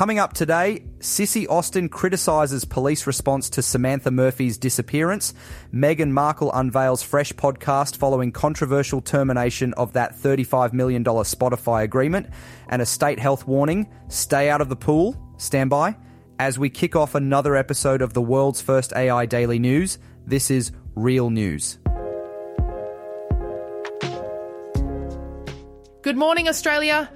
Coming up today, Sissy Austin criticises police response to Samantha Murphy's disappearance. Meghan Markle unveils fresh podcast following controversial termination of that $35 million Spotify agreement. And a state health warning stay out of the pool, stand by. As we kick off another episode of the world's first AI Daily News, this is Real News. Good morning, Australia.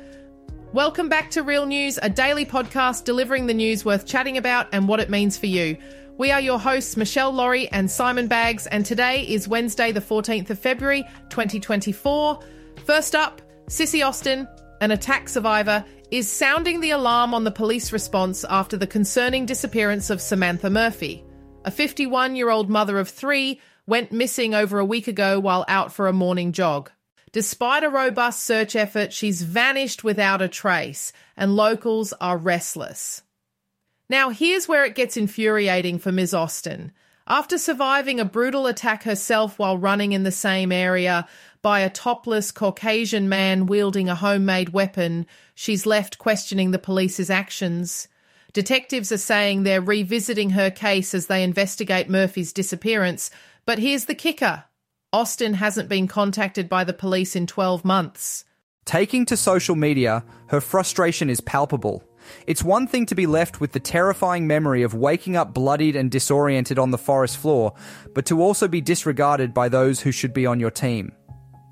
Welcome back to Real News, a daily podcast delivering the news worth chatting about and what it means for you. We are your hosts, Meshel Laurie and Simon Baggs, and today is Wednesday, the 14th of February, 2024. First up, Sissy Austin, an attack survivor, is sounding the alarm on the police response after the concerning disappearance of Samantha Murphy. A 51 year old mother of three went missing over a week ago while out for a morning jog. Despite a robust search effort, she's vanished without a trace, and locals are restless. Now, here's where it gets infuriating for Ms. Austin. After surviving a brutal attack herself while running in the same area by a topless Caucasian man wielding a homemade weapon, she's left questioning the police's actions. Detectives are saying they're revisiting her case as they investigate Murphy's disappearance, but here's the kicker Austin hasn't been contacted by the police in 12 months. Taking to social media, her frustration is palpable. It's one thing to be left with the terrifying memory of waking up bloodied and disoriented on the forest floor, but to also be disregarded by those who should be on your team.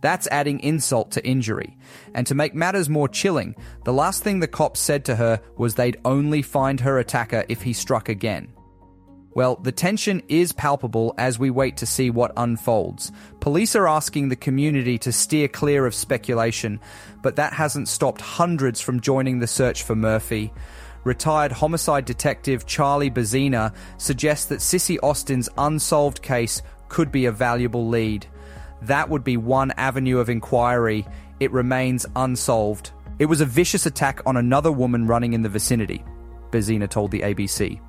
That's adding insult to injury. And to make matters more chilling, the last thing the cops said to her was they'd only find her attacker if he struck again. Well, the tension is palpable as we wait to see what unfolds. Police are asking the community to steer clear of speculation, but that hasn't stopped hundreds from joining the search for Murphy. Retired homicide detective Charlie Bezzina suggests that Sissy Austin's unsolved case could be a valuable lead. That would be one avenue of inquiry. It remains unsolved. It was a vicious attack on another woman running in the vicinity, Bezzina told the ABC.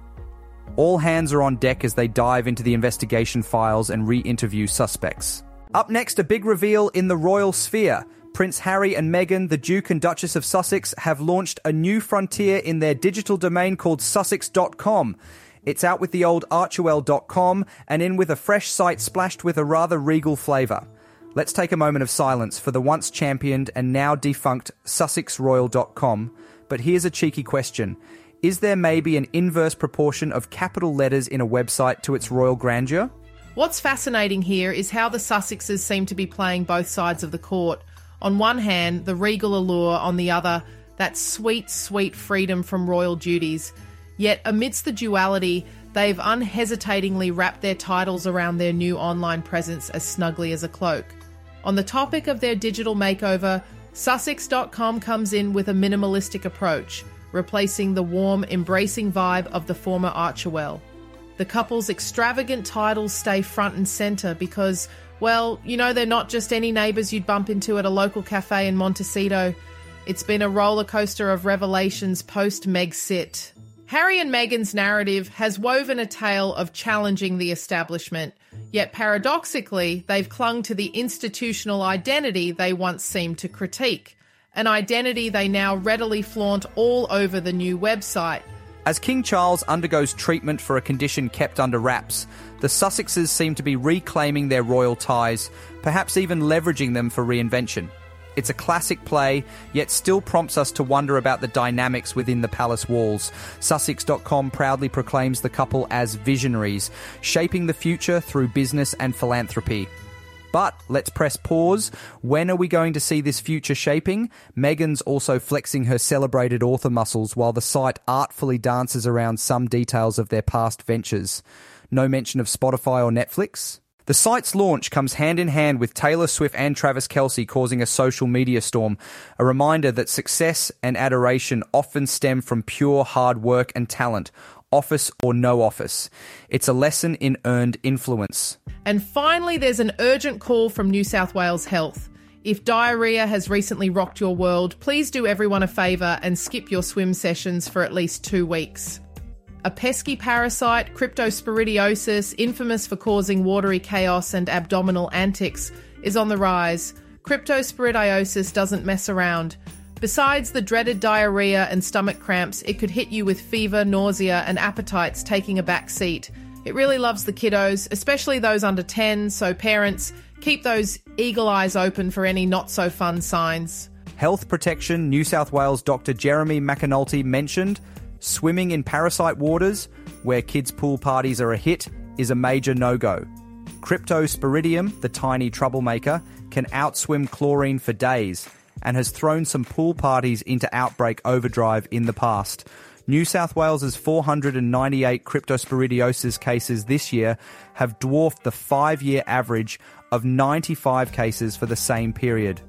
All hands are on deck as they dive into the investigation files and re interview suspects. Up next, a big reveal in the royal sphere. Prince Harry and Meghan, the Duke and Duchess of Sussex, have launched a new frontier in their digital domain called Sussex.com. It's out with the old Archewell.com and in with a fresh site splashed with a rather regal flavour. Let's take a moment of silence for the once championed and now defunct SussexRoyal.com. But here's a cheeky question is there maybe an inverse proportion of capital letters in a website to its royal grandeur? What's fascinating here is how the Sussexes seem to be playing both sides of the court. On one hand, the regal allure, on the other, that sweet, sweet freedom from royal duties. Yet, amidst the duality, they've unhesitatingly wrapped their titles around their new online presence as snugly as a cloak. On the topic of their digital makeover, Sussex.com comes in with a minimalistic approach replacing the warm, embracing vibe of the former Archewell. The couple's extravagant titles stay front and centre because, well, you know, they're not just any neighbours you'd bump into at a local cafe in Montecito. It's been a roller coaster of revelations post Megxit. Harry and Meghan's narrative has woven a tale of challenging the establishment, yet paradoxically, they've clung to the institutional identity they once seemed to critique an identity they now readily flaunt all over the new website. As King Charles undergoes treatment for a condition kept under wraps, the Sussexes seem to be reclaiming their royal ties, perhaps even leveraging them for reinvention. It's a classic play, yet still prompts us to wonder about the dynamics within the palace walls. Sussex.com proudly proclaims the couple as visionaries, shaping the future through business and philanthropy. But let's press pause. When are we going to see this future shaping? Meghan's also flexing her celebrated author muscles while the site artfully dances around some details of their past ventures. No mention of Spotify or Netflix. The site's launch comes hand in hand with Taylor Swift and Travis Kelce causing a social media storm, a reminder that success and adoration often stem from pure hard work and talent, office or no office. It's a lesson in earned influence. And finally, there's an urgent call from New South Wales Health. If diarrhea has recently rocked your world, please do everyone a favour and skip your swim sessions for at least two weeks. A pesky parasite, cryptosporidiosis, infamous for causing watery chaos and abdominal antics, is on the rise. Cryptosporidiosis doesn't mess around. Besides the dreaded diarrhea and stomach cramps, it could hit you with fever, nausea, and appetites taking a back seat. It really loves the kiddos, especially those under 10, so parents, keep those eagle eyes open for any not so fun signs. Health Protection New South Wales Dr. Jeremy McAnulty mentioned swimming in parasite waters, where kids' pool parties are a hit, is a major no go. Cryptosporidium, the tiny troublemaker, can outswim chlorine for days and has thrown some pool parties into outbreak overdrive in the past. New South Wales's 498 cryptosporidiosis cases this year have dwarfed the five year average of 95 cases for the same period.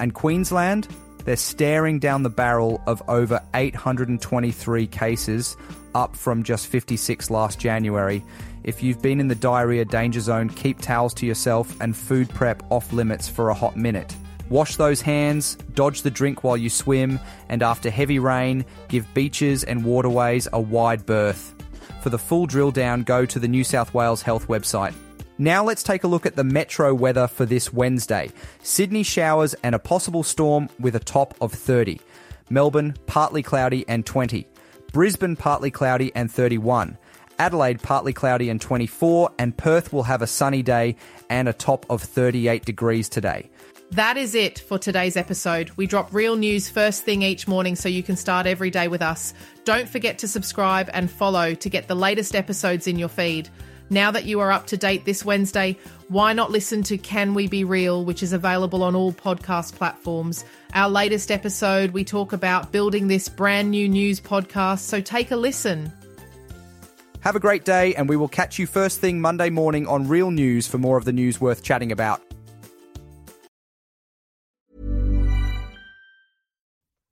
And Queensland, they're staring down the barrel of over 823 cases, up from just 56 last January. If you've been in the diarrhea danger zone, keep towels to yourself and food prep off limits for a hot minute. Wash those hands, dodge the drink while you swim, and after heavy rain, give beaches and waterways a wide berth. For the full drill down, go to the New South Wales Health website. Now let's take a look at the metro weather for this Wednesday. Sydney showers and a possible storm with a top of 30. Melbourne partly cloudy and 20. Brisbane partly cloudy and 31. Adelaide partly cloudy and 24 and Perth will have a sunny day and a top of 38 degrees today. That is it for today's episode. We drop real news first thing each morning so you can start every day with us. Don't forget to subscribe and follow to get the latest episodes in your feed. Now that you are up to date this Wednesday, why not listen to Can We Be Real, which is available on all podcast platforms? Our latest episode, we talk about building this brand new news podcast, so take a listen. Have a great day, and we will catch you first thing Monday morning on Real News for more of the news worth chatting about.